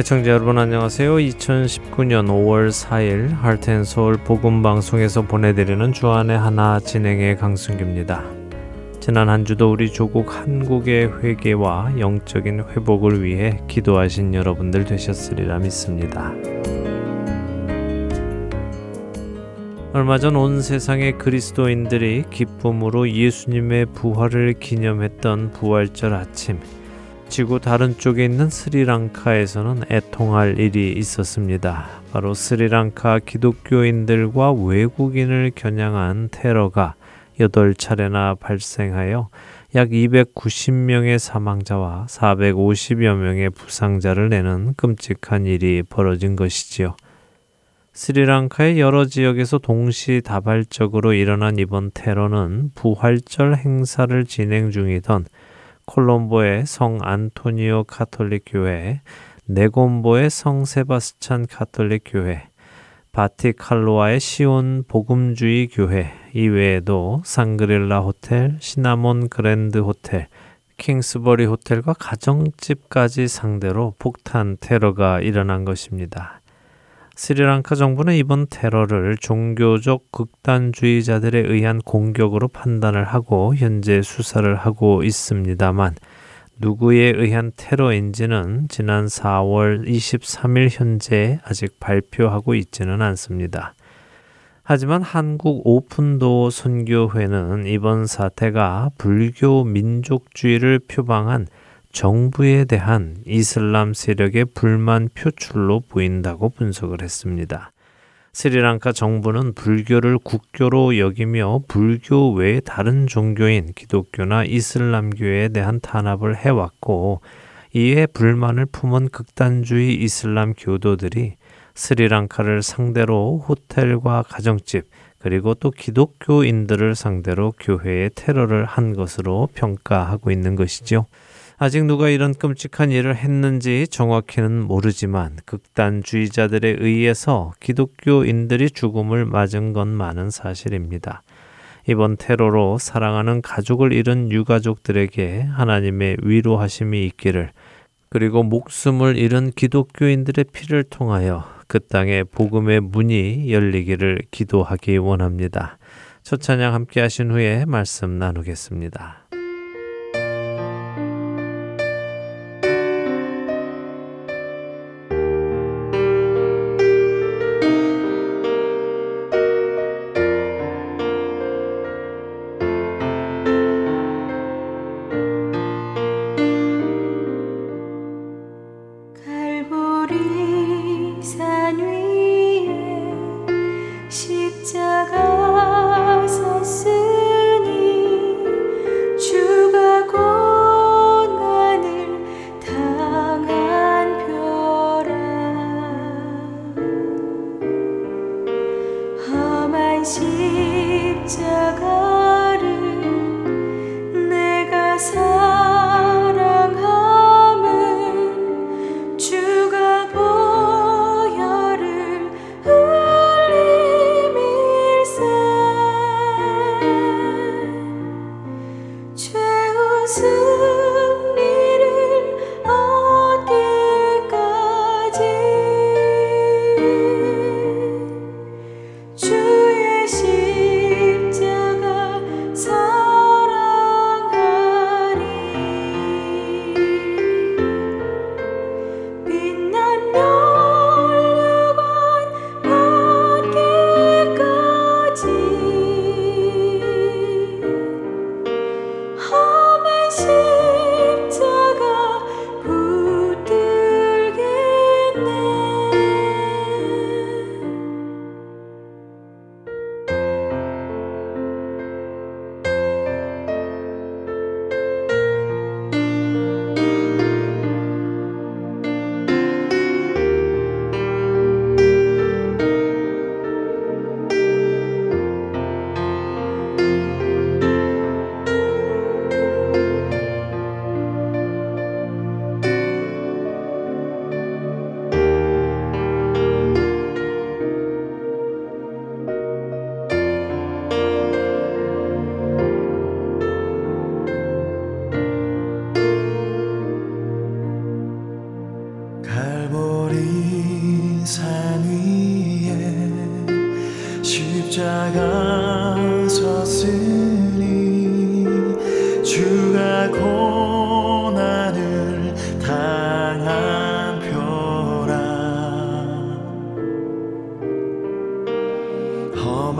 애청자 여러분 안녕하세요. 2019년 5월 4일 할텐서울 복음방송에서 보내드리는 주안의 하나 진행의 강승규입니다. 지난 한 주도 우리 조국 한국의 회개와 영적인 회복을 위해 기도하신 여러분들 되셨으리라 믿습니다. 얼마 전 온 세상의 그리스도인들이 기쁨으로 예수님의 부활을 기념했던 부활절 아침 지구 다른 쪽에 있는 스리랑카에서는 애통할 일이 있었습니다. 바로 스리랑카 기독교인들과 외국인을 겨냥한 테러가 8차례나 발생하여 약 290명의 사망자와 450여 명의 부상자를 내는 끔찍한 일이 벌어진 것이지요. 스리랑카의 여러 지역에서 동시다발적으로 일어난 이번 테러는 부활절 행사를 진행 중이던 콜롬보의 성 안토니오 카톨릭 교회, 네곰보의 성 세바스찬 카톨릭 교회, 바티칼로아의 시온 복음주의 교회 이외에도 샹그릴라 호텔, 시나몬 그랜드 호텔, 킹스버리 호텔과 가정집까지 상대로 폭탄 테러가 일어난 것입니다. 스리랑카 정부는 이번 테러를 종교적 극단주의자들에 의한 공격으로 판단을 하고 현재 수사를 하고 있습니다만 누구에 의한 테러인지는 지난 4월 23일 현재 아직 발표하고 있지는 않습니다. 하지만 한국 오픈도 선교회는 이번 사태가 불교 민족주의를 표방한 정부에 대한 이슬람 세력의 불만 표출로 보인다고 분석을 했습니다. 스리랑카 정부는 불교를 국교로 여기며 불교 외의 다른 종교인 기독교나 이슬람교에 대한 탄압을 해왔고 이에 불만을 품은 극단주의 이슬람 교도들이 스리랑카를 상대로 호텔과 가정집 그리고 또 기독교인들을 상대로 교회에 테러를 한 것으로 평가하고 있는 것이죠. 아직 누가 이런 끔찍한 일을 했는지 정확히는 모르지만 극단주의자들에 의해서 기독교인들이 죽음을 맞은 것만은 사실입니다. 이번 테러로 사랑하는 가족을 잃은 유가족들에게 하나님의 위로하심이 있기를 그리고 목숨을 잃은 기독교인들의 피를 통하여 그 땅에 복음의 문이 열리기를 기도하기 원합니다. 첫 찬양 함께 하신 후에 말씀 나누겠습니다. 사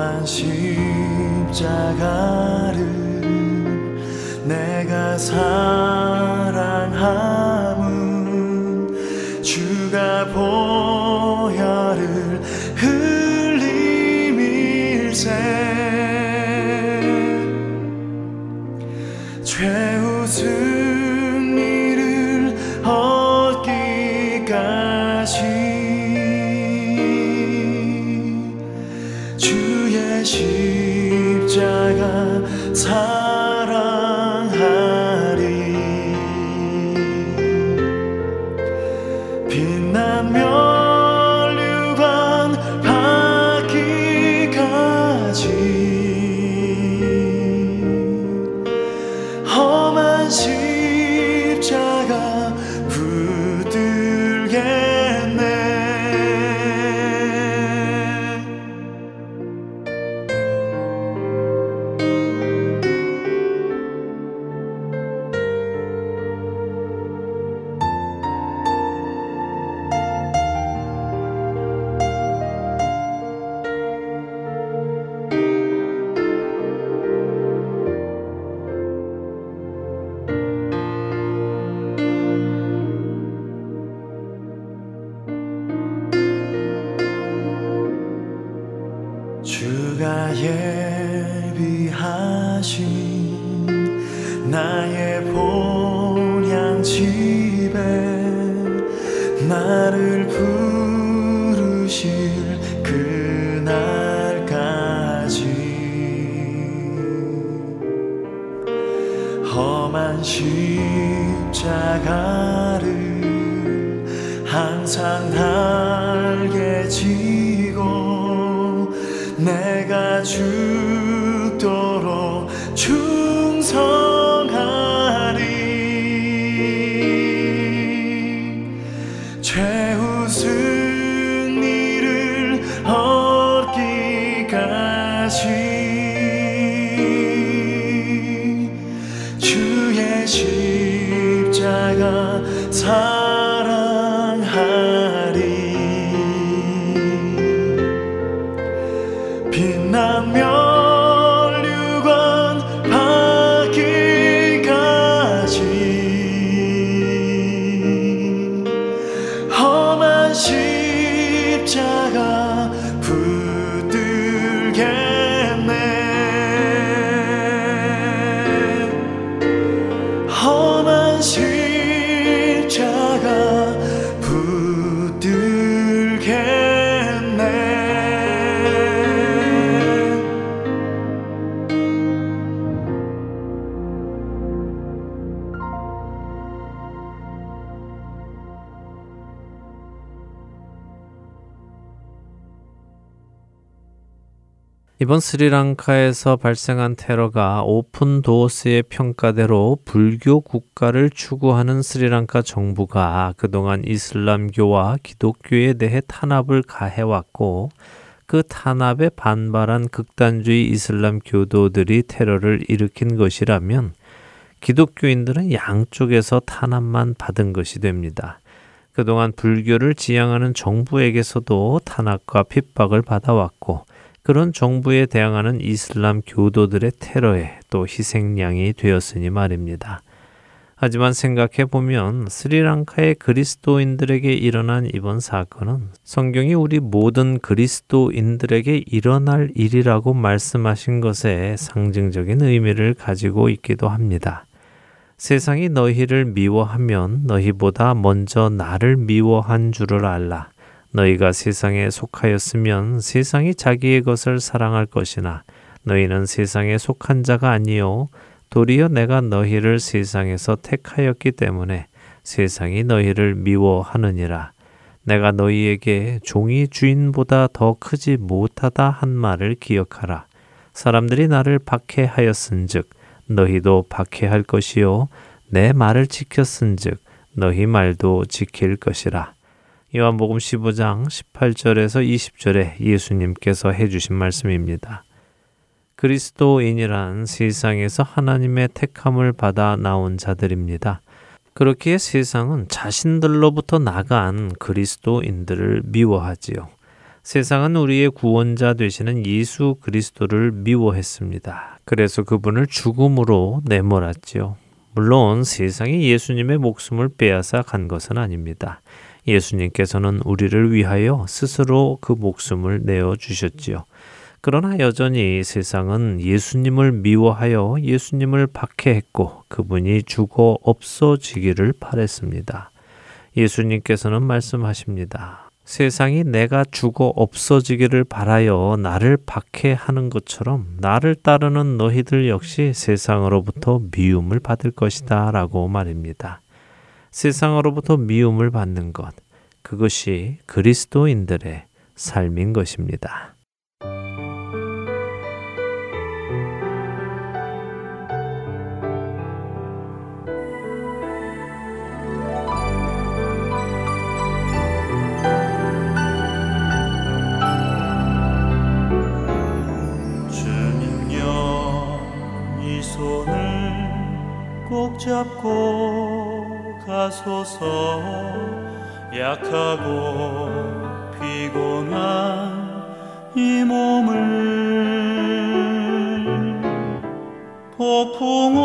험한 십자가를 내가 사랑함은 주가 보혈을 흘림일세 십자가를 항상 달게 지고 내가 죽 이번 스리랑카에서 발생한 테러가 오픈 도어스의 평가대로 불교 국가를 추구하는 스리랑카 정부가 그동안 이슬람교와 기독교에 대해 탄압을 가해왔고 그 탄압에 반발한 극단주의 이슬람 교도들이 테러를 일으킨 것이라면 기독교인들은 양쪽에서 탄압만 받은 것이 됩니다. 그동안 불교를 지향하는 정부에게서도 탄압과 핍박을 받아왔고 그런 정부에 대항하는 이슬람 교도들의 테러에 또 희생양이 되었으니 말입니다. 하지만 생각해 보면 스리랑카의 그리스도인들에게 일어난 이번 사건은 성경이 우리 모든 그리스도인들에게 일어날 일이라고 말씀하신 것에 상징적인 의미를 가지고 있기도 합니다. 세상이 너희를 미워하면 너희보다 먼저 나를 미워한 줄을 알라. 너희가 세상에 속하였으면 세상이 자기의 것을 사랑할 것이나 너희는 세상에 속한 자가 아니요 도리어 내가 너희를 세상에서 택하였기 때문에 세상이 너희를 미워하느니라. 내가 너희에게 종이 주인보다 더 크지 못하다 한 말을 기억하라. 사람들이 나를 박해하였은즉 너희도 박해할 것이요 내 말을 지켰은즉 너희 말도 지킬 것이라. 요한복음 15장 18절에서 20절에 예수님께서 해주신 말씀입니다. 그리스도인이란 세상에서 하나님의 택함을 받아 나온 자들입니다. 그렇기에 세상은 자신들로부터 나간 그리스도인들을 미워하지요. 세상은 우리의 구원자 되시는 예수 그리스도를 미워했습니다. 그래서 그분을 죽음으로 내몰았지요. 물론 세상이 예수님의 목숨을 빼앗아 간 것은 아닙니다. 예수님께서는 우리를 위하여 스스로 그 목숨을 내어 주셨지요. 그러나 여전히 세상은 예수님을 미워하여 예수님을 박해했고 그분이 죽어 없어지기를 바랬습니다. 예수님께서는 말씀하십니다. 세상이 내가 죽어 없어지기를 바라여 나를 박해하는 것처럼 나를 따르는 너희들 역시 세상으로부터 미움을 받을 것이다 라고 말입니다. 세상으로부터 미움을 받는 것, 그것이 그리스도인들의 삶인 것입니다. 잡고 가소서 약하고 피곤한 이 몸을 폭풍우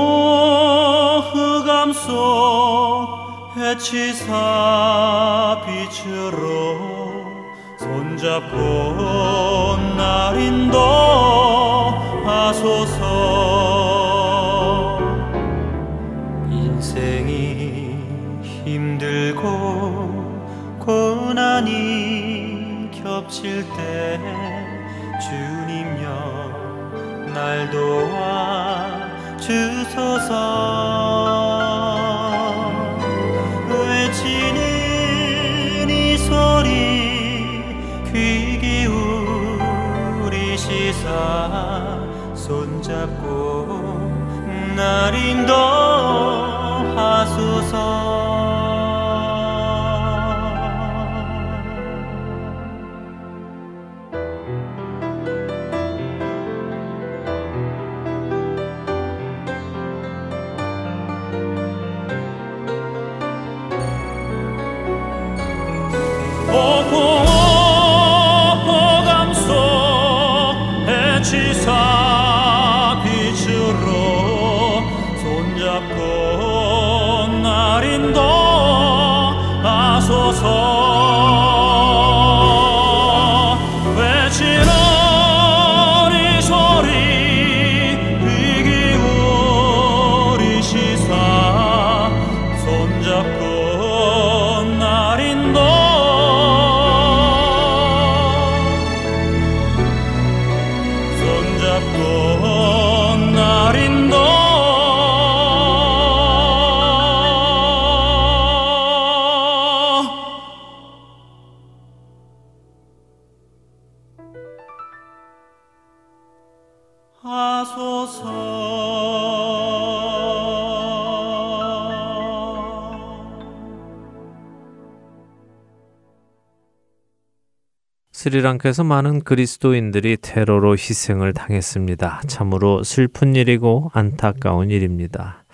흑암 속 해치사 빛으로 손잡고 날인도 하소서 고난이 겹칠 때 주님여 날 도와 주소서. 외치는 이 소리 귀 기울이시사? 손잡고 날 인도하소서 스리랑카에서 많은 그리스도인들이 테러로 희생을 당했습니다. 참으로 슬픈 일이고 안타까운 일입니다.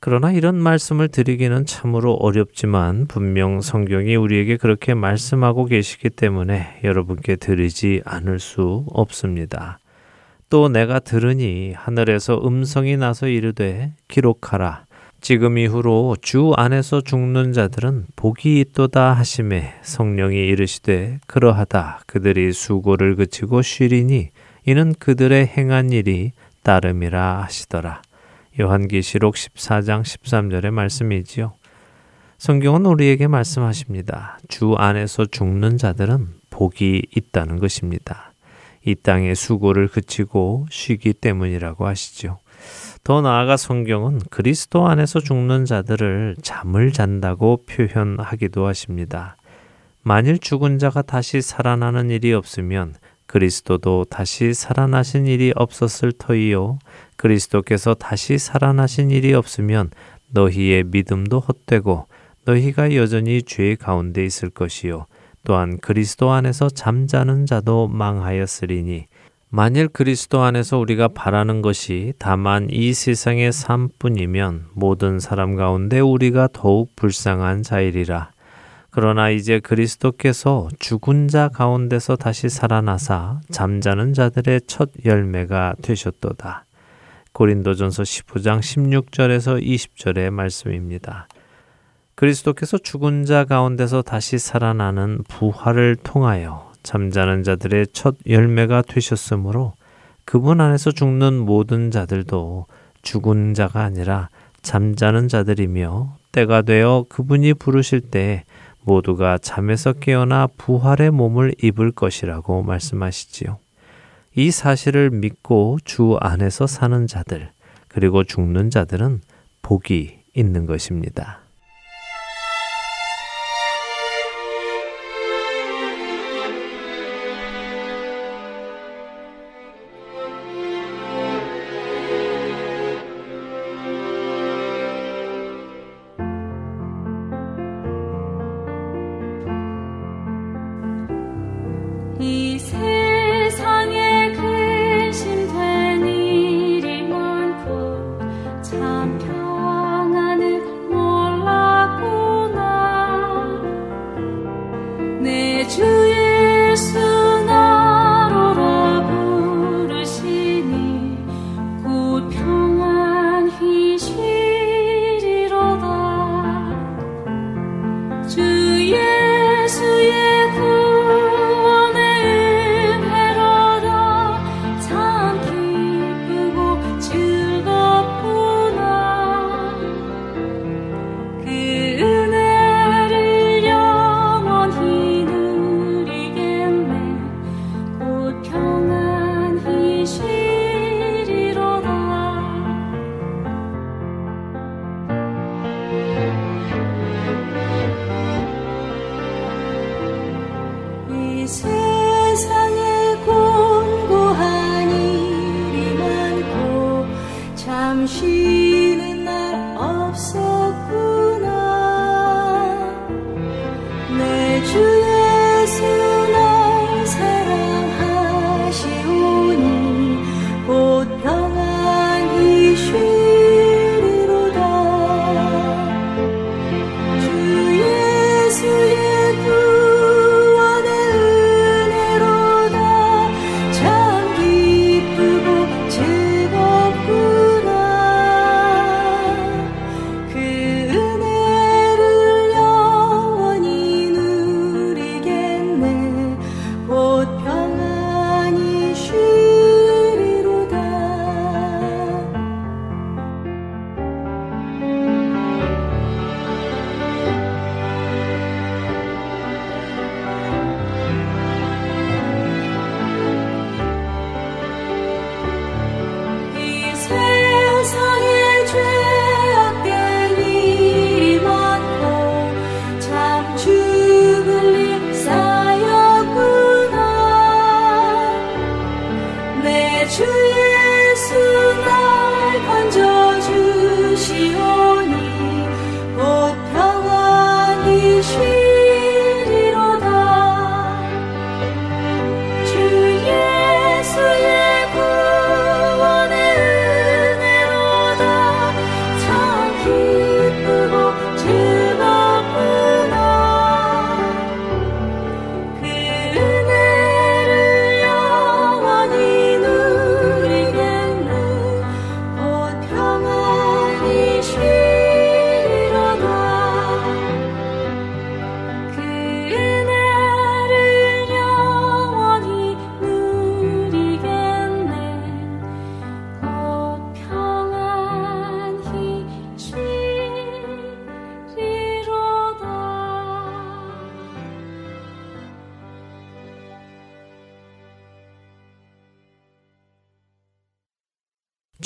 그러나 이런 말씀을 드리기는 참으로 어렵지만 분명 성경이 우리에게 그렇게 말씀하고 계시기 때문에 여러분께 드리지 않을 수 없습니다. 또 내가 들으니 하늘에서 음성이 나서 이르되 기록하라. 지금 이후로 주 안에서 죽는 자들은 복이 있도다 하심에 성령이 이르시되 그러하다 그들이 수고를 그치고 쉬리니 이는 그들의 행한 일이 따름이라 하시더라. 요한계시록 14장 13절의 말씀이지요. 성경은 우리에게 말씀하십니다. 주 안에서 죽는 자들은 복이 있다는 것입니다. 이 땅의 수고를 그치고 쉬기 때문이라고 하시죠. 더 나아가 성경은 그리스도 안에서 죽는 자들을 잠을 잔다고 표현하기도 하십니다. 만일 죽은 자가 다시 살아나는 일이 없으면 그리스도도 다시 살아나신 일이 없었을 터이요. 그리스도께서 다시 살아나신 일이 없으면 너희의 믿음도 헛되고 너희가 여전히 죄 가운데 있을 것이요 또한 그리스도 안에서 잠자는 자도 망하였으리니 만일 그리스도 안에서 우리가 바라는 것이 다만 이 세상의 삶뿐이면 모든 사람 가운데 우리가 더욱 불쌍한 자이리라. 그러나 이제 그리스도께서 죽은 자 가운데서 다시 살아나사 잠자는 자들의 첫 열매가 되셨도다. 고린도전서 15장 16절에서 20절의 말씀입니다. 그리스도께서 죽은 자 가운데서 다시 살아나는 부활을 통하여 잠자는 자들의 첫 열매가 되셨으므로 그분 안에서 죽는 모든 자들도 죽은 자가 아니라 잠자는 자들이며 때가 되어 그분이 부르실 때 모두가 잠에서 깨어나 부활의 몸을 입을 것이라고 말씀하시지요. 이 사실을 믿고 주 안에서 사는 자들, 그리고 죽는 자들은 복이 있는 것입니다.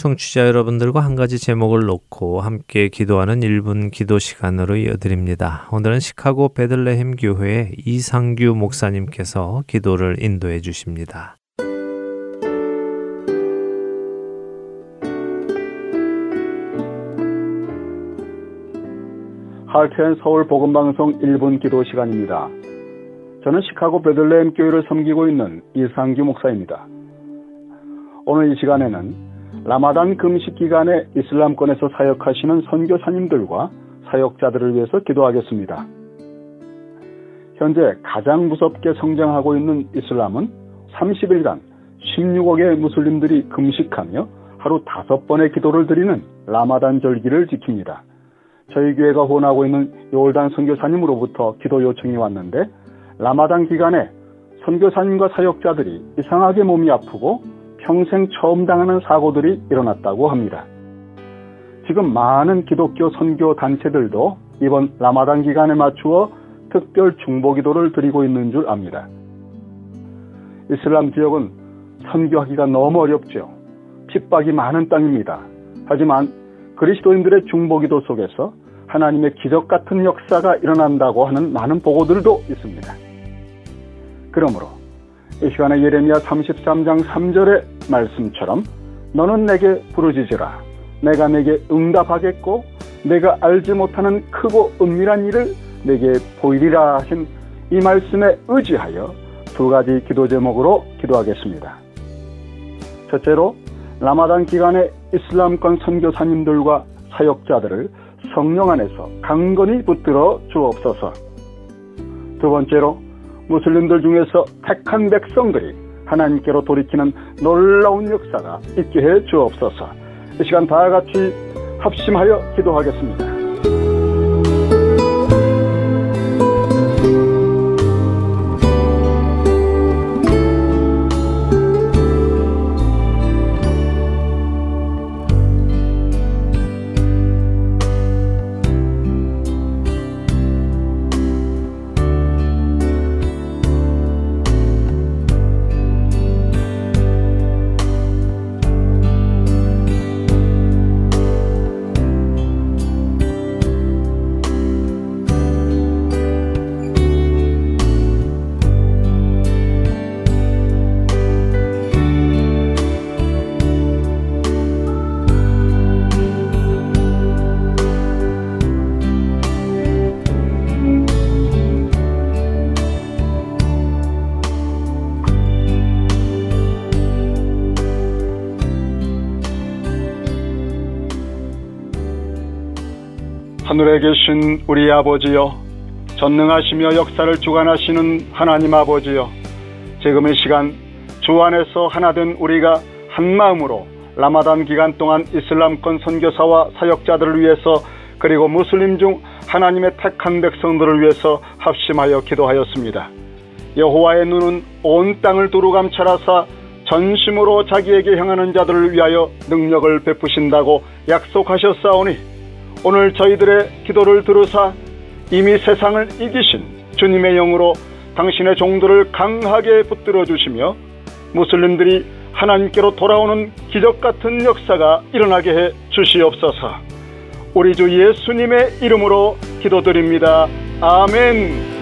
청취자 여러분들과 한 가지 제목을 놓고 함께 기도하는 1분 기도 시간으로 이어드립니다. 오늘은 시카고 베들레헴 교회 이상규 목사님께서 기도를 인도해 주십니다. 할텐 서울 복음방송 1분 기도 시간입니다. 저는 시카고 베들레헴 교회를 섬기고 있는 이상규 목사입니다. 오늘 이 시간에는 라마단 금식 기간에 이슬람권에서 사역하시는 선교사님들과 사역자들을 위해서 기도하겠습니다. 현재 가장 무섭게 성장하고 있는 이슬람은 30일간 16억의 무슬림들이 금식하며 하루 다섯 번의 기도를 드리는 라마단 절기를 지킵니다. 저희 교회가 후원하고 있는 요단 선교사님으로부터 기도 요청이 왔는데 라마단 기간에 선교사님과 사역자들이 이상하게 몸이 아프고 평생 처음 당하는 사고들이 일어났다고 합니다. 지금 많은 기독교 선교 단체들도 이번 라마단 기간에 맞추어 특별 중보 기도를 드리고 있는 줄 압니다. 이슬람 지역은 선교하기가 너무 어렵죠. 핍박이 많은 땅입니다. 하지만 그리스도인들의 중보 기도 속에서 하나님의 기적 같은 역사가 일어난다고 하는 많은 보고들도 있습니다. 그러므로 이 시간에 예레미야 33장 3절의 말씀처럼 너는 내게 부르짖으라 내가 내게 응답하겠고 내가 알지 못하는 크고 은밀한 일을 내게 보이리라 하신 이 말씀에 의지하여 두 가지 기도 제목으로 기도하겠습니다. 첫째로 라마단 기간에 이슬람권 선교사님들과 사역자들을 성령 안에서 강건히 붙들어 주옵소서. 두 번째로 무슬림들 중에서 택한 백성들이 하나님께로 돌이키는 놀라운 역사가 있게 해 주옵소서. 이 시간 다 같이 합심하여 기도하겠습니다. 하늘에 계신 우리 아버지여 전능하시며 역사를 주관하시는 하나님 아버지여 지금 이 시간 주 안에서 하나된 우리가 한 마음으로 라마단 기간 동안 이슬람권 선교사와 사역자들을 위해서 그리고 무슬림 중 하나님의 택한 백성들을 위해서 합심하여 기도하였습니다. 여호와의 눈은 온 땅을 두루 감찰하사 전심으로 자기에게 향하는 자들을 위하여 능력을 베푸신다고 약속하셨사오니 오늘 저희들의 기도를 들으사 이미 세상을 이기신 주님의 영으로 당신의 종들을 강하게 붙들어 주시며 무슬림들이 하나님께로 돌아오는 기적 같은 역사가 일어나게 해 주시옵소서. 우리 주 예수님의 이름으로 기도드립니다. 아멘.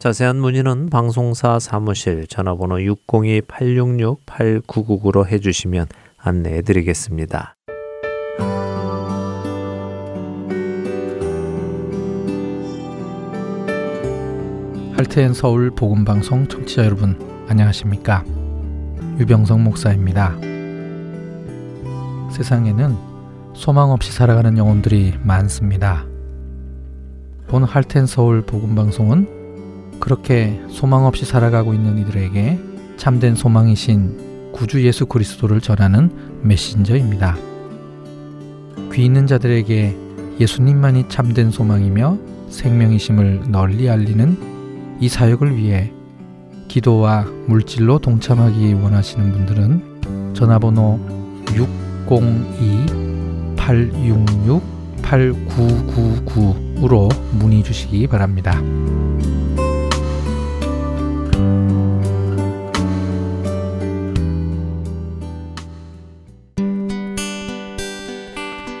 자세한 문의는 방송사 사무실 전화번호 602-866-8999로 해주시면 안내해 드리겠습니다. 할테엔 서울 복음방송 청취자 여러분 안녕하십니까? 유병성 목사입니다. 세상에는 소망 없이 살아가는 영혼들이 많습니다. 본 할텐 서울 복음방송은 그렇게 소망 없이 살아가고 있는 이들에게 참된 소망이신 구주 예수 그리스도를 전하는 메신저입니다. 귀 있는 자들에게 예수님만이 참된 소망이며 생명이심을 널리 알리는 이 사역을 위해 기도와 물질로 동참하기 원하시는 분들은 전화번호 602-866-8999으로 문의 주시기 바랍니다.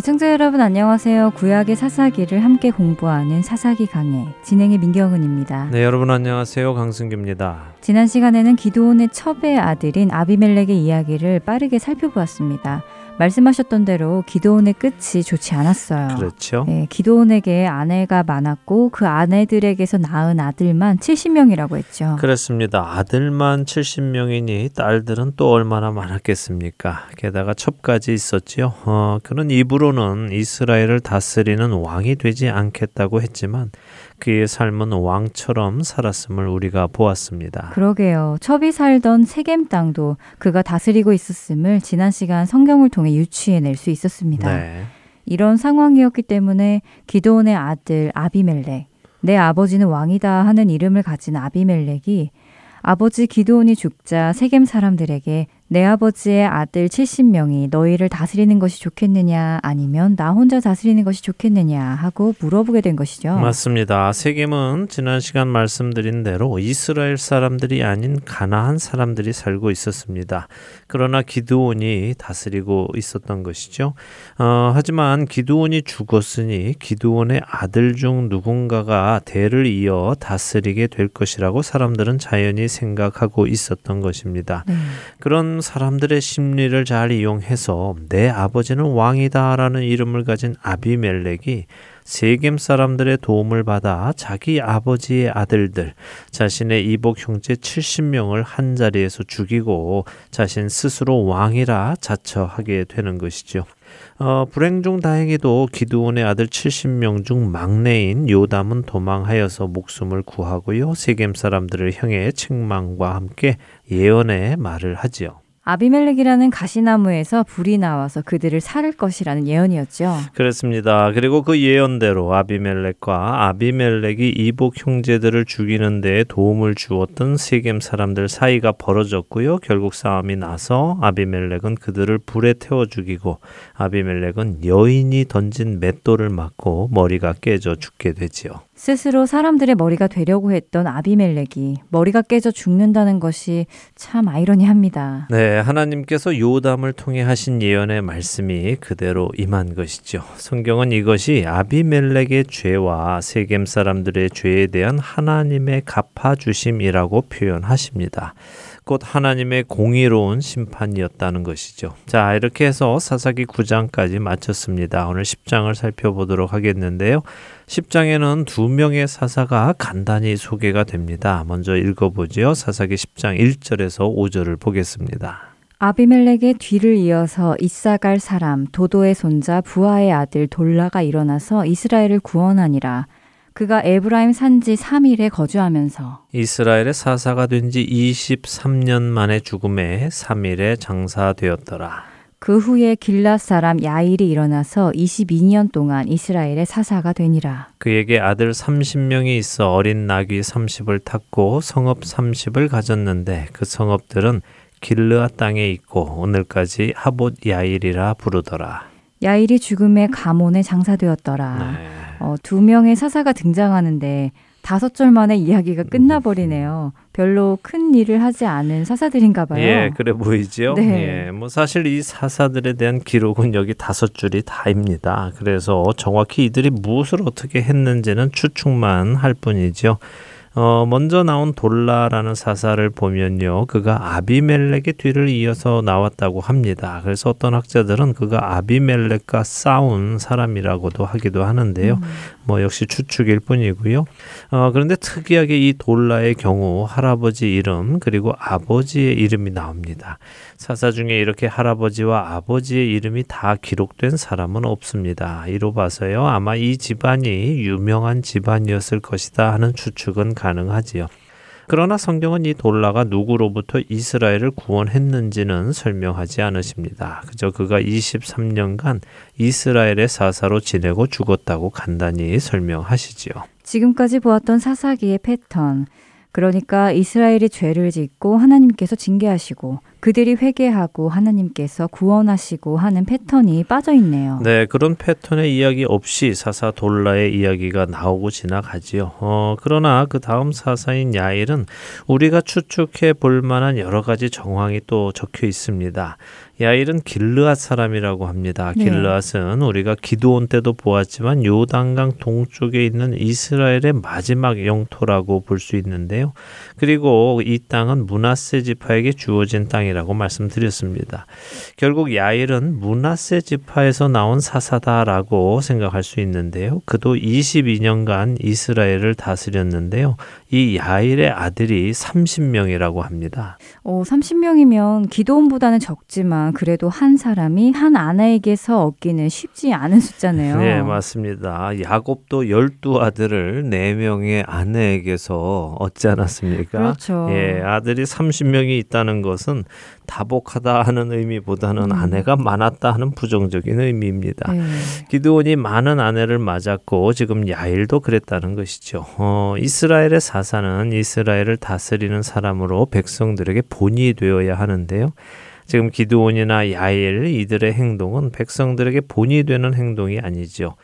애청자 여러분 안녕하세요. 구약의 사사기를 함께 공부하는 사사기 강해 진행의 민경은입니다. 네, 여러분 안녕하세요. 강승규입니다. 지난 시간에는 기도온의 첩의 아들인 아비멜렉의 이야기를 빠르게 살펴보았습니다. 말씀하셨던 대로 기도원의 끝이 좋지 않았어요. 그렇죠. 네, 기도원에게 아내가 많았고 그 아내들에게서 낳은 아들만 70명이라고 했죠. 그렇습니다. 아들만 70명이니 딸들은 또 얼마나 많았겠습니까? 게다가 첩까지 있었지요. 어, 그는 입으로는 이스라엘을 다스리는 왕이 되지 않겠다고 했지만 그의 삶은 왕처럼 살았음을 우리가 보았습니다. 그러게요. 첩이 살던 세겜 땅도 그가 다스리고 있었음을 지난 시간 성경을 통해 유추해낼 수 있었습니다. 네. 이런 상황이었기 때문에 기도원의 아들 아비멜렉, 내 아버지는 왕이다 하는 이름을 가진 아비멜렉이 아버지 기도원이 죽자 세겜 사람들에게 내 아버지의 아들 70명이 너희를 다스리는 것이 좋겠느냐 아니면 나 혼자 다스리는 것이 좋겠느냐 하고 물어보게 된 것이죠. 맞습니다. 세겜은 지난 시간 말씀드린 대로 이스라엘 사람들이 아닌 가나안 사람들이 살고 있었습니다. 그러나 기드온이 다스리고 있었던 것이죠. 어, 하지만 기드온이 죽었으니 기드온의 아들 중 누군가가 대를 이어 다스리게 될 것이라고 사람들은 자연히 생각하고 있었던 것입니다. 네. 그런 사람들의 심리를 잘 이용해서 내 아버지는 왕이다라는 이름을 가진 아비멜렉이 세겜 사람들의 도움을 받아 자기 아버지의 아들들, 자신의 이복 형제 70명을 한 자리에서 죽이고 자신 스스로 왕이라 자처하게 되는 것이죠. 어, 불행 중 다행히도 기드온의 아들 70명 중 막내인 요담은 도망하여서 목숨을 구하고요. 세겜 사람들을 향해 책망과 함께 예언의 말을 하지요. 아비멜렉이라는 가시나무에서 불이 나와서 그들을 살을 것이라는 예언이었죠. 그렇습니다. 그리고 그 예언대로 아비멜렉과 아비멜렉이 이복 형제들을 죽이는 데 도움을 주었던 세겜 사람들 사이가 벌어졌고요. 결국 싸움이 나서 아비멜렉은 그들을 불에 태워 죽이고 아비멜렉은 여인이 던진 맷돌을 맞고 머리가 깨져 죽게 되지요. 스스로 사람들의 머리가 되려고 했던 아비멜렉이 머리가 깨져 죽는다는 것이 참 아이러니합니다. 네, 하나님께서 요담을 통해 하신 예언의 말씀이 그대로 임한 것이죠. 성경은 이것이 아비멜렉의 죄와 세겜 사람들의 죄에 대한 하나님의 갚아주심이라고 표현하십니다. 곧 하나님의 공의로운 심판이었다는 것이죠. 자, 이렇게 해서 사사기 9장까지 마쳤습니다. 오늘 10장을 살펴보도록 하겠는데요. 10장에는 두 명의 사사가 간단히 소개가 됩니다. 먼저 읽어보죠. 사사기 10장 1절에서 5절을 보겠습니다. 아비멜렉의 뒤를 이어서 이사갈 사람 도도의 손자 부하의 아들 돌라가 일어나서 이스라엘을 구원하니라. 그가 에브라임 산지 3일에 거주하면서 이스라엘의 사사가 된 지 23년 만에 죽음에 3일에 장사되었더라. 그 후에 길랏 사람 야일이 일어나서 22년 동안 이스라엘의 사사가 되니라. 그에게 아들 30명이 있어 어린 나귀 30을 탔고 성읍 30을 가졌는데 그 성읍들은 길르아 땅에 있고 오늘까지 하봇 야일이라 부르더라. 야일이 죽음에 가몬에 장사되었더라. 네. 어, 두 명의 사사가 등장하는데 다섯 절 만에 이야기가 끝나버리네요. 별로 큰 일을 하지 않은 사사들인가 봐요. 예, 그래 보이지요. 네. 예, 뭐 사실 이 사사들에 대한 기록은 여기 다섯 줄이 다입니다. 그래서 정확히 이들이 무엇을 어떻게 했는지는 추측만 할 뿐이죠. 어, 먼저 나온 돌라라는 사사를 보면요. 그가 아비멜렉의 뒤를 이어서 나왔다고 합니다. 그래서 어떤 학자들은 그가 아비멜렉과 싸운 사람이라고도 하기도 하는데요. 음. 뭐 역시 추측일 뿐이고요. 어, 그런데 특이하게 이 돌라의 경우 할아버지 이름 그리고 아버지의 이름이 나옵니다. 사사 중에 이렇게 할아버지와 아버지의 이름이 다 기록된 사람은 없습니다. 이로 봐서요. 아마 이 집안이 유명한 집안이었을 것이다 하는 추측은 가능하지요. 그러나 성경은 이 돌라가 누구로부터 이스라엘을 구원했는지는 설명하지 않으십니다. 그저 그가 23년간 이스라엘의 사사로 지내고 죽었다고 간단히 설명하시지요. 지금까지 보았던 사사기의 패턴, 그러니까 이스라엘이 죄를 짓고 하나님께서 징계하시고 그들이 회개하고 하나님께서 구원하시고 하는 패턴이 빠져 있네요. 네, 그런 패턴의 이야기 없이 사사 돌라의 이야기가 나오고 지나가지요. 어, 그러나 그 다음 사사인 야일은 우리가 추측해 볼 만한 여러 가지 정황이 또 적혀 있습니다. 야일은 길르앗 사람이라고 합니다. 네. 길르앗은 우리가 기도원 때도 보았지만 요단강 동쪽에 있는 이스라엘의 마지막 영토라고 볼 수 있는데요. 그리고 이 땅은 문하세 지파에게 주어진 땅이 라고 말씀드렸습니다. 결국 야일은 문하세 지파에서 나온 사사다라고 생각할 수 있는데요. 그도 22년간 이스라엘을 다스렸는데요. 이 야일의 아들이 30명이라고 합니다. 어, 30명이면 기도원보다는 적지만 그래도 한 사람이 한 아내에게서 얻기는 쉽지 않은 숫자네요. 네, 맞습니다. 야곱도 12아들을 4명의 아내에게서 얻지 않았습니까? 그렇죠. 예, 아들이 30명이 있다는 것은 다복하다 하는 의미보다는 음. 아내가 많았다 하는 부정적인 의미입니다. 네. 기드온이 많은 아내를 맞았고 지금 야일도 그랬다는 것이죠. 어, 이스라엘의 사사는 이스라엘을 다스리는 사람으로 백성들에게 본이 되어야 하는데요. 지금 기드온이나 야일 이들의 행동은 백성들에게 본이 되는 행동이 아니죠.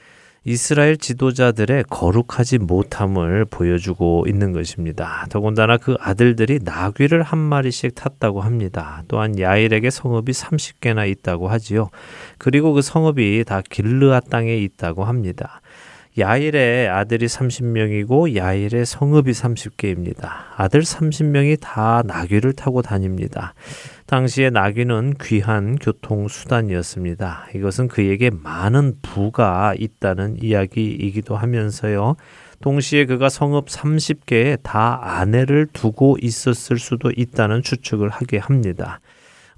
이스라엘 지도자들의 거룩하지 못함을 보여주고 있는 것입니다. 더군다나 그 아들들이 나귀를 한 마리씩 탔다고 합니다. 또한 야일에게 성읍이 30개나 있다고 하지요. 그리고 그 성읍이 다 길르아 땅에 있다고 합니다. 야일의 아들이 30명이고 야일의 성읍이 30개입니다. 아들 30명이 다 나귀를 타고 다닙니다. 당시에 나귀는 귀한 교통수단이었습니다. 이것은 그에게 많은 부가 있다는 이야기이기도 하면서요. 동시에 그가 성읍 30개에 다 아내를 두고 있었을 수도 있다는 추측을 하게 합니다.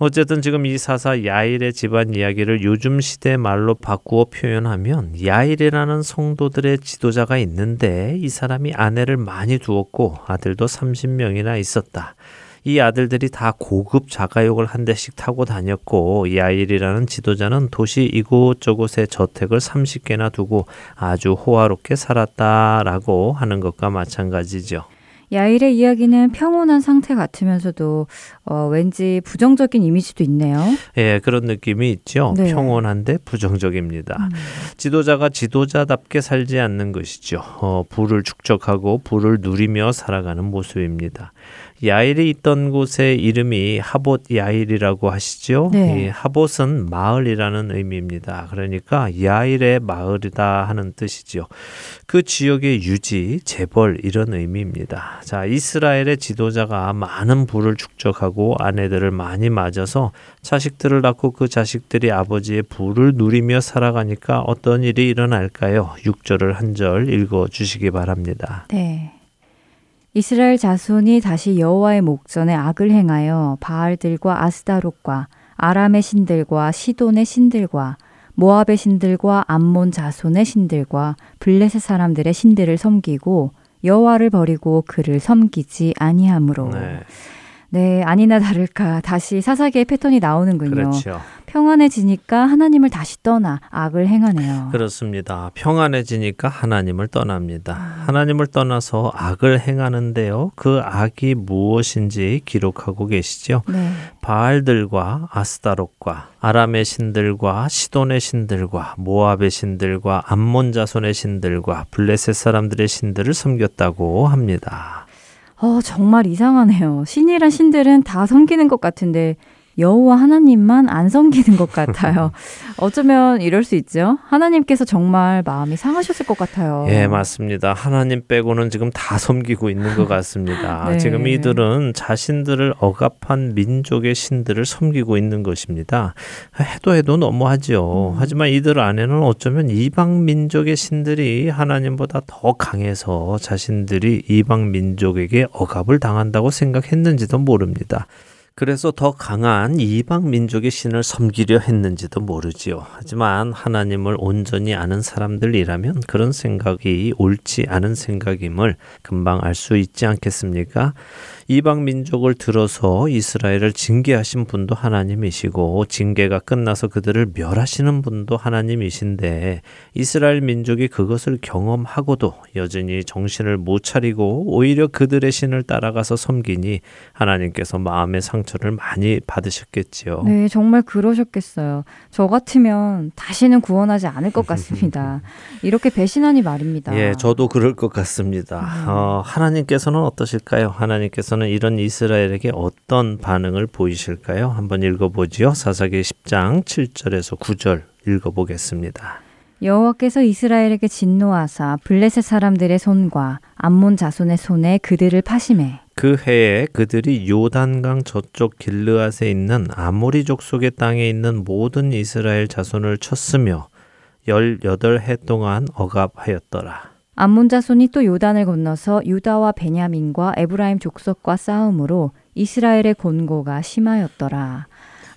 어쨌든 지금 이 사사 야일의 집안 이야기를 요즘 시대 말로 바꾸어 표현하면 야일이라는 성도들의 지도자가 있는데 이 사람이 아내를 많이 두었고 아들도 30명이나 있었다. 이 아들들이 다 고급 자가용을 한 대씩 타고 다녔고 야일이라는 지도자는 도시 이곳저곳에 저택을 30개나 두고 아주 호화롭게 살았다라고 하는 것과 마찬가지죠. 야일의 이야기는 평온한 상태 같으면서도 어, 왠지 부정적인 이미지도 있네요. 예, 그런 느낌이 있죠. 네. 평온한데 부정적입니다. 음. 지도자가 지도자답게 살지 않는 것이죠. 어, 부를 축적하고 부를 누리며 살아가는 모습입니다. 야일이 있던 곳의 이름이 하봇 야일이라고 하시죠. 네. 이 하봇은 마을이라는 의미입니다. 그러니까 야일의 마을이다 하는 뜻이죠. 그 지역의 유지, 재벌 이런 의미입니다. 자, 이스라엘의 지도자가 많은 부를 축적하고 아내들을 많이 맞아서 자식들을 낳고 그 자식들이 아버지의 부를 누리며 살아가니까 어떤 일이 일어날까요? 6절을 한 절 읽어 주시기 바랍니다. 네. 이스라엘 자손이 다시 여호와의 목전에 악을 행하여 바알들과 아스다롯과 아람의 신들과 시돈의 신들과 모압의 신들과 암몬 자손의 신들과 블레셋 사람들의 신들을 섬기고 여호와를 버리고 그를 섬기지 아니하므로 네. 네, 아니나 다를까 다시 사사기의 패턴이 나오는군요. 그렇죠. 평안해지니까 하나님을 다시 떠나 악을 행하네요. 그렇습니다. 평안해지니까 하나님을 떠납니다. 아. 하나님을 떠나서 악을 행하는데요. 그 악이 무엇인지 기록하고 계시죠. 네. 바알들과 아스다롯과 아람의 신들과 시돈의 신들과 모압의 신들과 암몬 자손의 신들과 블레셋 사람들의 신들을 섬겼다고 합니다. 어, 정말 이상하네요. 신이란 신들은 다 섬기는 것 같은데 여호와 하나님만 안 섬기는 것 같아요. 어쩌면 이럴 수 있죠. 하나님께서 정말 마음이 상하셨을 것 같아요. 예, 맞습니다. 하나님 빼고는 지금 다 섬기고 있는 것 같습니다. 네. 지금 이들은 자신들을 억압한 민족의 신들을 섬기고 있는 것입니다. 해도 해도 너무하죠. 음. 하지만 이들 안에는 어쩌면 이방 민족의 신들이 하나님보다 더 강해서 자신들이 이방 민족에게 억압을 당한다고 생각했는지도 모릅니다. 그래서 더 강한 이방 민족의 신을 섬기려 했는지도 모르지요. 하지만 하나님을 온전히 아는 사람들이라면 그런 생각이 옳지 않은 생각임을 금방 알 수 있지 않겠습니까? 이방 민족을 들어서 이스라엘을 징계하신 분도 하나님이시고 징계가 끝나서 그들을 멸하시는 분도 하나님이신데 이스라엘 민족이 그것을 경험하고도 여전히 정신을 못 차리고 오히려 그들의 신을 따라가서 섬기니 하나님께서 마음의 상처를 많이 받으셨겠지요. 네, 정말 그러셨겠어요. 저 같으면 다시는 구원하지 않을 것 같습니다. 이렇게 배신하니 말입니다. 예, 저도 그럴 것 같습니다. 음. 어, 하나님께서는 어떠실까요? 하나님께서는 하나님께서는 이런 이스라엘에게 어떤 반응을 보이실까요? 한번 읽어보지요. 사사기 10장 7절에서 9절 읽어보겠습니다. 여호와께서 이스라엘에게 진노하사 블레셋 사람들의 손과 암몬 자손의 손에 그들을 파심해 그 해에 그들이 요단강 저쪽 길르앗에 있는 아모리 족속의 땅에 있는 모든 이스라엘 자손을 쳤으며 18해 동안 억압하였더라. 암몬 자손이 또 요단을 건너서 유다와 베냐민과 에브라임 족속과 싸움으로 이스라엘의 곤고가 심하였더라.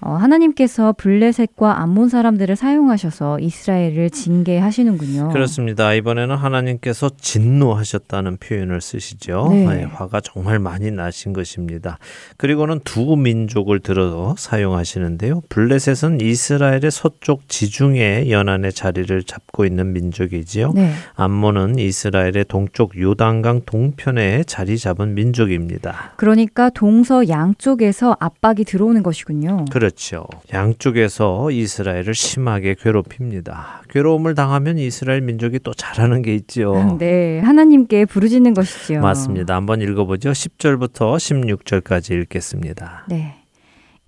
어, 하나님께서 블레셋과 암몬 사람들을 사용하셔서 이스라엘을 징계하시는군요. 그렇습니다. 이번에는 하나님께서 진노하셨다는 표현을 쓰시죠. 네. 네, 화가 정말 많이 나신 것입니다. 그리고는 두 민족을 들어 사용하시는데요. 블레셋은 이스라엘의 서쪽 지중해 연안의 자리를 잡고 있는 민족이지요. 네. 암몬은 이스라엘의 동쪽 요단강 동편에 자리 잡은 민족입니다. 그러니까 동서 양쪽에서 압박이 들어오는 것이군요. 그렇죠. 그렇죠. 양쪽에서 이스라엘을 심하게 괴롭힙니다. 괴로움을 당하면 이스라엘 민족이 또 잘하는 게 있죠. 네, 하나님께 부르짖는 것이죠. 맞습니다. 한번 읽어보죠. 10절부터 16절까지 읽겠습니다. 네.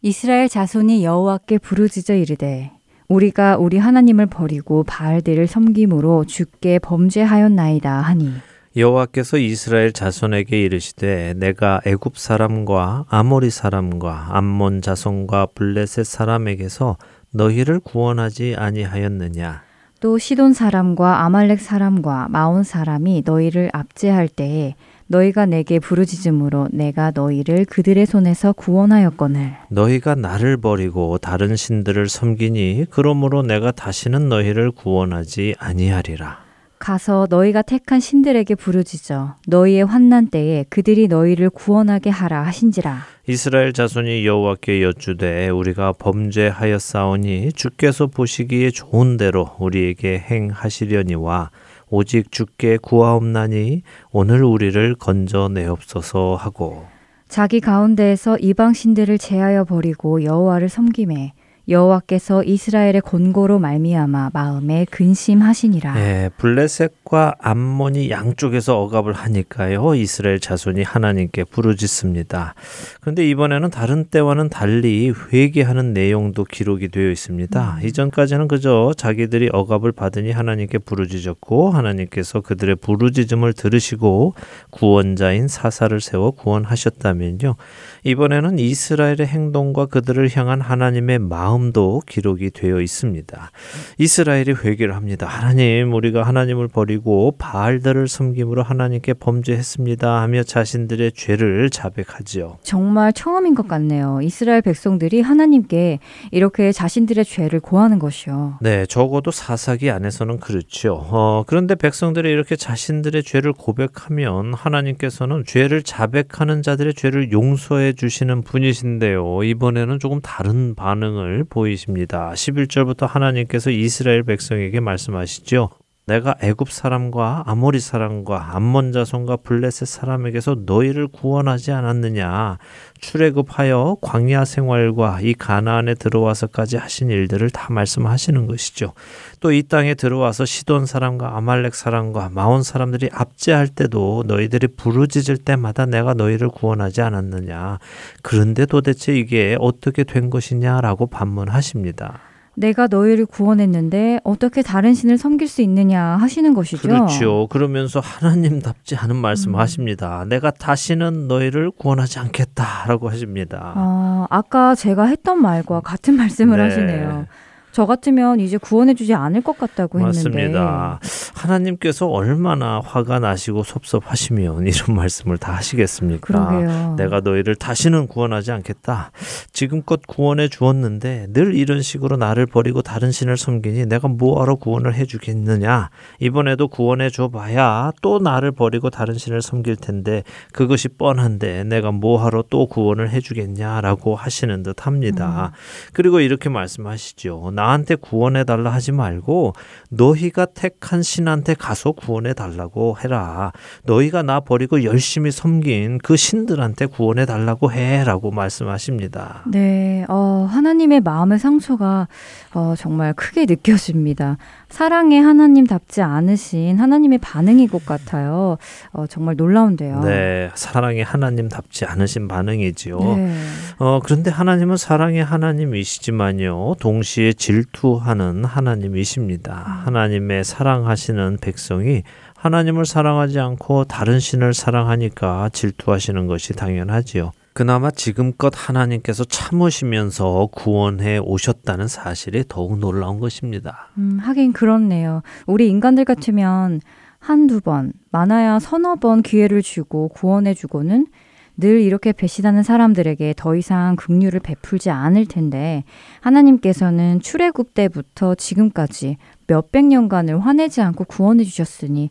이스라엘 자손이 여호와께 부르짖어 이르되 우리가 우리 하나님을 버리고 바알들을 섬김으로 주께 범죄하였나이다 하니 여호와께서 이스라엘 자손에게 이르시되 내가 애굽 사람과 아모리 사람과 암몬 자손과 블레셋 사람에게서 너희를 구원하지 아니하였느냐? 또 시돈 사람과 아말렉 사람과 마온 사람이 너희를 압제할 때에 너희가 내게 부르짖음으로 내가 너희를 그들의 손에서 구원하였거늘. 너희가 나를 버리고 다른 신들을 섬기니 그러므로 내가 다시는 너희를 구원하지 아니하리라 가서 너희가 택한 신들에게 부르짖어 너희의 환난 때에 그들이 너희를 구원하게 하라 하신지라. 이스라엘 자손이 여호와께 여쭈되 우리가 범죄하였사오니 주께서 보시기에 좋은 대로 우리에게 행하시려니와 오직 주께 구하옵나니 오늘 우리를 건져내옵소서 하고. 자기 가운데에서 이방 신들을 제하여 버리고 여호와를 섬김에 여호와께서 이스라엘의 곤고로 말미암아 마음에 근심하시니라. 네, 블레셋과 암몬이 양쪽에서 억압을 하니까요. 이스라엘 자손이 하나님께 부르짖습니다. 그런데 이번에는 다른 때와는 달리 회개하는 내용도 기록이 되어 있습니다. 음. 이전까지는 그저 자기들이 억압을 받으니 하나님께 부르짖었고 하나님께서 그들의 부르짖음을 들으시고 구원자인 사사를 세워 구원하셨다면요. 이번에는 이스라엘의 행동과 그들을 향한 하나님의 마음도 기록이 되어 있습니다. 이스라엘이 회개를 합니다. 하나님, 우리가 하나님을 버리고 바알들을 섬김으로 하나님께 범죄했습니다 하며 자신들의 죄를 자백하지요. 정말 처음인 것 같네요. 이스라엘 백성들이 하나님께 이렇게 자신들의 죄를 고하는 것이요. 네, 적어도 사사기 안에서는 그렇죠. 어, 그런데 백성들이 이렇게 자신들의 죄를 고백하면 하나님께서는 죄를 자백하는 자들의 죄를 용서해 주시는 분이신데요. 이번에는 조금 다른 반응을 보이십니다. 11절부터 하나님께서 이스라엘 백성에게 말씀하시죠. 내가 애굽 사람과 아모리 사람과 암몬 자손과 블레셋 사람에게서 너희를 구원하지 않았느냐 출애굽하여 광야 생활과 이 가나안에 들어와서까지 하신 일들을 다 말씀하시는 것이죠. 또 이 땅에 들어와서 시돈 사람과 아말렉 사람과 마온 사람들이 압제할 때도 너희들이 부르짖을 때마다 내가 너희를 구원하지 않았느냐. 그런데 도대체 이게 어떻게 된 것이냐라고 반문하십니다. 내가 너희를 구원했는데 어떻게 다른 신을 섬길 수 있느냐 하시는 것이죠. 그렇죠. 그러면서 하나님답지 않은 말씀하십니다. 을 음. 내가 다시는 너희를 구원하지 않겠다라고 하십니다. 아, 아까 제가 했던 말과 같은 말씀을 네. 하시네요. 저 같으면 이제 구원해주지 않을 것 같다고 했는데 맞습니다. 하나님께서 얼마나 화가 나시고 섭섭하시면 이런 말씀을 다 하시겠습니까? 그러게요. 내가 너희를 다시는 구원하지 않겠다. 지금껏 구원해 주었는데 늘 이런 식으로 나를 버리고 다른 신을 섬기니 내가 뭐하러 구원을 해주겠느냐? 이번에도 구원해 줘봐야 또 나를 버리고 다른 신을 섬길 텐데 그것이 뻔한데 내가 뭐하러 또 구원을 해주겠냐라고 하시는 듯합니다. 음. 그리고 이렇게 말씀하시죠. 나 한테 구원해 달라 하지 말고 너희가 택한 신한테 가서 구원해 달라고 해라. 너희가 나 버리고 열심히 섬긴 그 신들한테 구원해 달라고 해라고 말씀하십니다. 네, 어, 하나님의 마음의 상처가 어, 정말 크게 느껴집니다. 사랑의 하나님답지 않으신 하나님의 반응인 것 같아요. 어, 정말 놀라운데요. 네, 사랑의 하나님답지 않으신 반응이지요. 네. 어, 그런데 하나님은 사랑의 하나님이시지만요, 동시에 질투하는 하나님이십니다. 하나님의 사랑하시는 백성이 하나님을 사랑하지 않고 다른 신을 사랑하니까 질투하시는 것이 당연하지요. 그나마 지금껏 하나님께서 참으시면서 구원해 오셨다는 사실이 더욱 놀라운 것입니다. 음, 하긴 그렇네요. 우리 인간들 같으면 한두 번, 많아야 서너 번 기회를 주고 구원해 주고는 늘 이렇게 배신하는 사람들에게 더 이상 긍휼을 베풀지 않을 텐데 하나님께서는 출애굽 때부터 지금까지 몇백 년간을 화내지 않고 구원해 주셨으니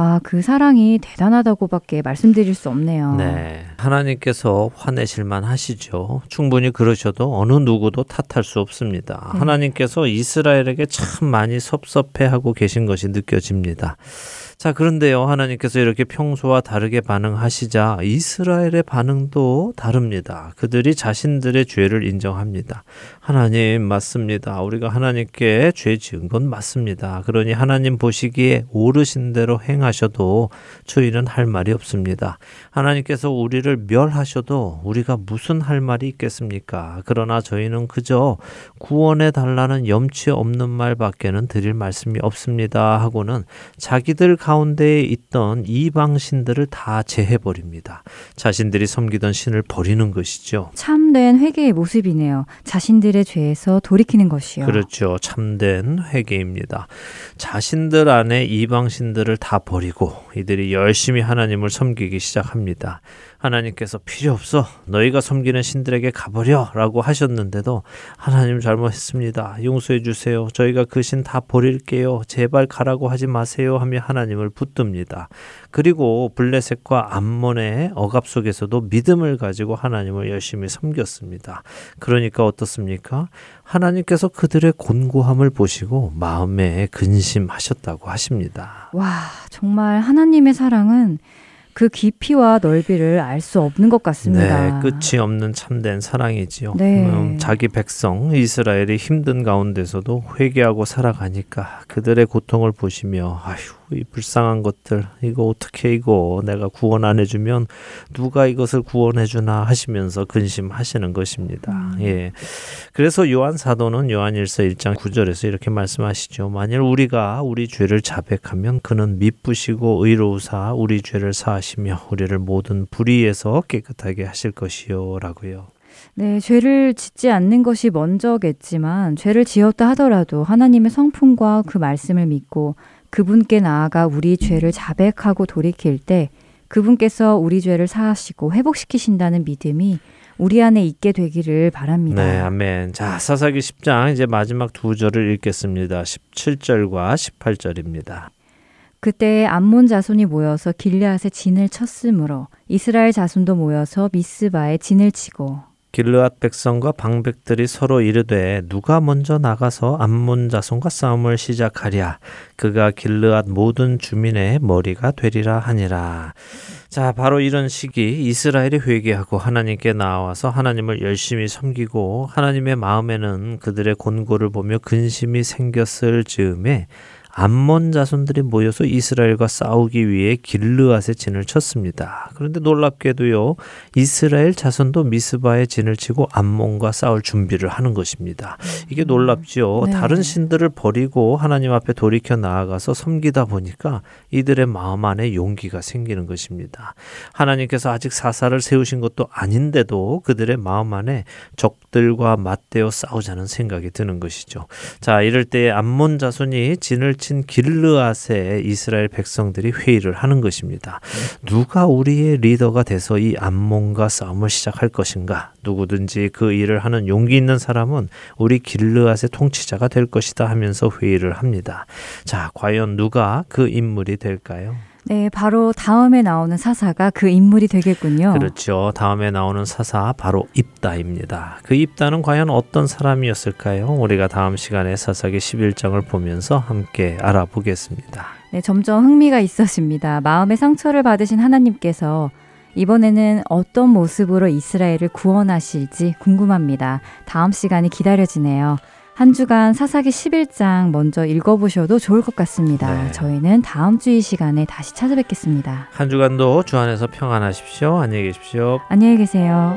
아, 그 사랑이 대단하다고밖에 말씀드릴 수 없네요. 네. 하나님께서 화내실만 하시죠. 충분히 그러셔도 어느 누구도 탓할 수 없습니다. 네. 하나님께서 이스라엘에게 참 많이 섭섭해하고 계신 것이 느껴집니다. 자, 그런데요, 하나님께서 이렇게 평소와 다르게 반응하시자 이스라엘의 반응도 다릅니다. 그들이 자신들의 죄를 인정합니다. 하나님, 맞습니다. 우리가 하나님께 죄 지은 건 맞습니다. 그러니 하나님 보시기에 오르신 대로 행하셔도 저희는 할 말이 없습니다. 하나님께서 우리를 멸하셔도 우리가 무슨 할 말이 있겠습니까? 그러나 저희는 그저 구원해 달라는 염치 없는 말밖에는 드릴 말씀이 없습니다. 하고는 자기들 가운데에 있던 이방 신들을 다 제해 버립니다. 자신들이 섬기던 신을 버리는 것이죠. 참된 회개의 모습이네요. 자신들의 죄에서 돌이키는 것이요. 그렇죠. 참된 회개입니다. 자신들 안에 이방 신들을 다 버리고 이들이 열심히 하나님을 섬기기 시작합니다. 하나님께서 필요 없어. 너희가 섬기는 신들에게 가버려. 라고 하셨는데도 하나님 잘못했습니다. 용서해 주세요. 저희가 그 신 다 버릴게요. 제발 가라고 하지 마세요. 하며 하나님을 붙듭니다. 그리고 블레셋과 암몬의 억압 속에서도 믿음을 가지고 하나님을 열심히 섬겼습니다. 그러니까 어떻습니까? 하나님께서 그들의 곤고함을 보시고 마음에 근심하셨다고 하십니다. 와, 정말 하나님의 사랑은 그 깊이와 넓이를 알 수 없는 것 같습니다. 네, 끝이 없는 참된 사랑이지요. 네. 음, 자기 백성 이스라엘이 힘든 가운데서도 회개하고 살아가니까 그들의 고통을 보시며 아휴 이 불쌍한 것들 이거 어떻게 이거 내가 구원 안 해주면 누가 이것을 구원해 주나 하시면서 근심하시는 것입니다. 음. 예. 그래서 요한 사도는 요한일서 1장 9절에서 이렇게 말씀하시죠. 만일 우리가 우리 죄를 자백하면 그는 미쁘시고 의로우사 우리 죄를 사하시며 우리를 모든 불의에서 깨끗하게 하실 것이요라고요. 네, 죄를 짓지 않는 것이 먼저겠지만 죄를 지었다 하더라도 하나님의 성품과 그 말씀을 믿고 그분께 나아가 우리 죄를 자백하고 돌이킬 때 그분께서 우리 죄를 사하시고 회복시키신다는 믿음이 우리 안에 있게 되기를 바랍니다. 네, 아멘. 자, 사사기 10장 이제 마지막 두 절을 읽겠습니다. 17절과 18절입니다. 그때 암몬 자손이 모여서 길르앗에 진을 쳤으므로 이스라엘 자손도 모여서 미스바에 진을 치고 길르앗 백성과 방백들이 서로 이르되 누가 먼저 나가서 암몬 자손과 싸움을 시작하랴? 그가 길르앗 모든 주민의 머리가 되리라 하니라. 자, 바로 이런 시기 이스라엘이 회개하고 하나님께 나와서 하나님을 열심히 섬기고 하나님의 마음에는 그들의 곤고를 보며 근심이 생겼을 즈음에 암몬 자손들이 모여서 이스라엘과 싸우기 위해 길르앗에 진을 쳤습니다. 그런데 놀랍게도요, 이스라엘 자손도 미스바에 진을 치고 암몬과 싸울 준비를 하는 것입니다. 이게 놀랍지요. 네. 다른 신들을 버리고 하나님 앞에 돌이켜 나아가서 섬기다 보니까 이들의 마음 안에 용기가 생기는 것입니다. 하나님께서 아직 사사를 세우신 것도 아닌데도 그들의 마음 안에 적들과 맞대어 싸우자는 생각이 드는 것이죠. 자, 이럴 때 암몬 자손이 진을 친 길르앗에 이스라엘 백성들이 회의를 하는 것입니다. 누가 우리의 리더가 돼서 이 암몬과 싸움을 시작할 것인가? 누구든지 그 일을 하는 용기 있는 사람은 우리 길르앗의 통치자가 될 것이다 하면서 회의를 합니다. 자, 과연 누가 그 인물이 될까요? 네, 바로 다음에 나오는 사사가 그 인물이 되겠군요. 그렇죠. 다음에 나오는 사사 바로 입다입니다. 그 입다는 과연 어떤 사람이었을까요? 우리가 다음 시간에 사사기 11장을 보면서 함께 알아보겠습니다. 네, 점점 흥미가 있어집니다. 마음의 상처를 받으신 하나님께서 이번에는 어떤 모습으로 이스라엘을 구원하실지 궁금합니다. 다음 시간이 기다려지네요. 한 주간 사사기 11장 먼저 읽어보셔도 좋을 것 같습니다. 네. 저희는 다음 주 이 시간에 다시 찾아뵙겠습니다. 한 주간도 주 안에서 평안하십시오. 안녕히 계십시오. 안녕히 계세요.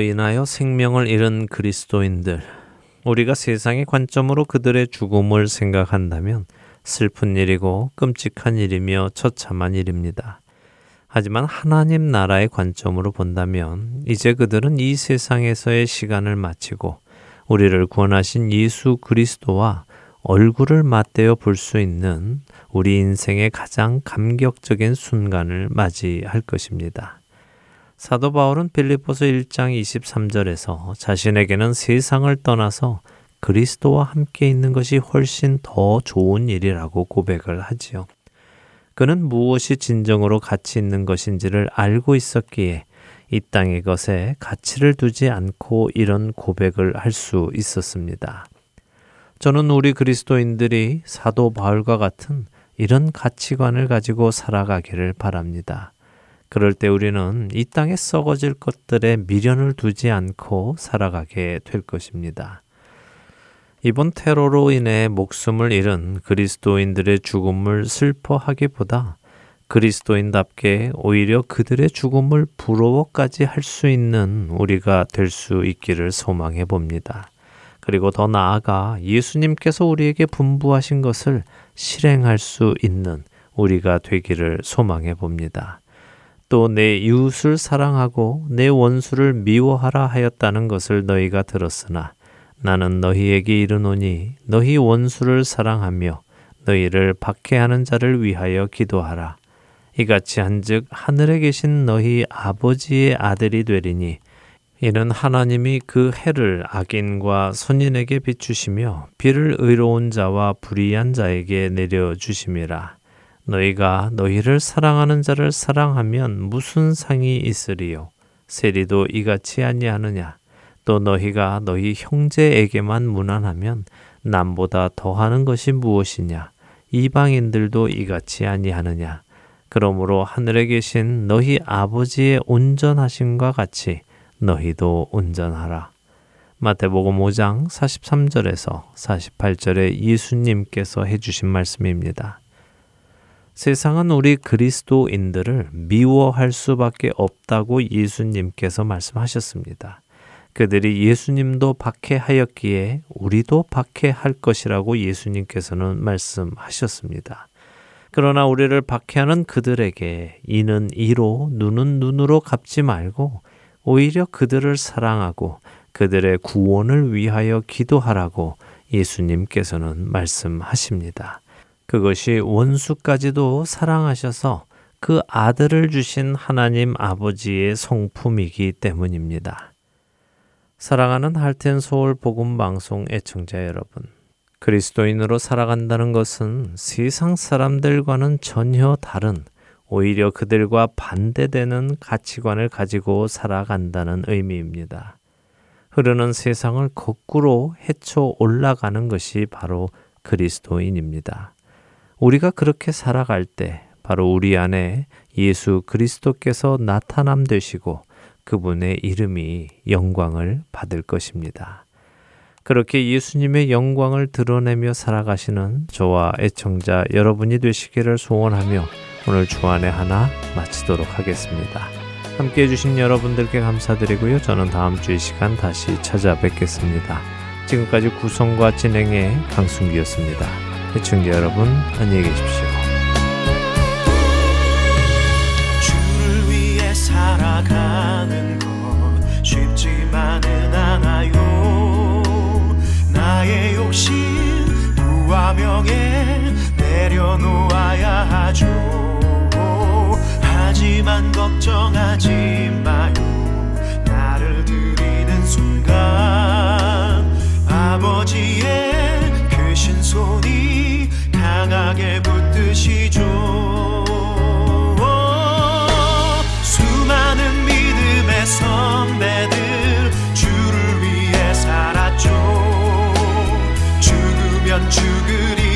인하여 생명을 잃은 그리스도인들, 우리가 세상의 관점으로 그들의 죽음을 생각한다면 슬픈 일이고 끔찍한 일이며 처참한 일입니다. 하지만 하나님 나라의 관점으로 본다면 이제 그들은 이 세상에서의 시간을 마치고 우리를 구원하신 예수 그리스도와 얼굴을 맞대어 볼 수 있는 우리 인생의 가장 감격적인 순간을 맞이할 것입니다. 사도 바울은 빌립보서 1장 23절에서 자신에게는 세상을 떠나서 그리스도와 함께 있는 것이 훨씬 더 좋은 일이라고 고백을 하지요. 그는 무엇이 진정으로 가치 있는 것인지를 알고 있었기에 이 땅의 것에 가치를 두지 않고 이런 고백을 할 수 있었습니다. 저는 우리 그리스도인들이 사도 바울과 같은 이런 가치관을 가지고 살아가기를 바랍니다. 그럴 때 우리는 이 땅에 썩어질 것들에 미련을 두지 않고 살아가게 될 것입니다. 이번 테러로 인해 목숨을 잃은 그리스도인들의 죽음을 슬퍼하기보다 그리스도인답게 오히려 그들의 죽음을 부러워까지 할 수 있는 우리가 될 수 있기를 소망해 봅니다. 그리고 더 나아가 예수님께서 우리에게 분부하신 것을 실행할 수 있는 우리가 되기를 소망해 봅니다. 또 내 이웃을 사랑하고 내 원수를 미워하라 하였다는 것을 너희가 들었으나 나는 너희에게 이르노니 너희 원수를 사랑하며 너희를 박해하는 자를 위하여 기도하라. 이같이 한즉 하늘에 계신 너희 아버지의 아들이 되리니 이는 하나님이 그 해를 악인과 선인에게 비추시며 비를 의로운 자와 불의한 자에게 내려 주심이라. 너희가 너희를 사랑하는 자를 사랑하면 무슨 상이 있으리요? 세리도 이같이 아니하느냐? 또 너희가 너희 형제에게만 무난하면 남보다 더하는 것이 무엇이냐? 이방인들도 이같이 아니하느냐? 그러므로 하늘에 계신 너희 아버지의 온전하심과 같이 너희도 온전하라. 마태복음 5장 43절에서 48절에 예수님께서 해주신 말씀입니다. 세상은 우리 그리스도인들을 미워할 수밖에 없다고 예수님께서 말씀하셨습니다. 그들이 예수님도 박해하였기에 우리도 박해할 것이라고 예수님께서는 말씀하셨습니다. 그러나 우리를 박해하는 그들에게 이는 이로 눈은 눈으로 갚지 말고 오히려 그들을 사랑하고 그들의 구원을 위하여 기도하라고 예수님께서는 말씀하십니다. 그것이 원수까지도 사랑하셔서 그 아들을 주신 하나님 아버지의 성품이기 때문입니다. 사랑하는 할텐 서울 복음 방송 애청자 여러분. 그리스도인으로 살아간다는 것은 세상 사람들과는 전혀 다른 오히려 그들과 반대되는 가치관을 가지고 살아간다는 의미입니다. 흐르는 세상을 거꾸로 헤쳐 올라가는 것이 바로 그리스도인입니다. 우리가 그렇게 살아갈 때 바로 우리 안에 예수 그리스도께서 나타남 되시고 그분의 이름이 영광을 받을 것입니다. 그렇게 예수님의 영광을 드러내며 살아가시는 저와 애청자 여러분이 되시기를 소원하며 오늘 주안의 하나 마치도록 하겠습니다. 함께 해주신 여러분들께 감사드리고요. 저는 다음 주이 시간 다시 찾아뵙겠습니다. 지금까지 구성과 진행의 강순기였습니다. 애청자 여러분 안녕히 계십시오. 주를 위해 살아가는 것 쉽지만은 않아요. 나의 욕심 부와 명예 내려놓아야 하죠. 하지만 걱정하지 마요. 나를 드리는 순간 아버지의 크신 손이 강하게 붙드시죠. 수많은 믿음의 선배들 주를 위해 살았죠. 죽으면 죽으리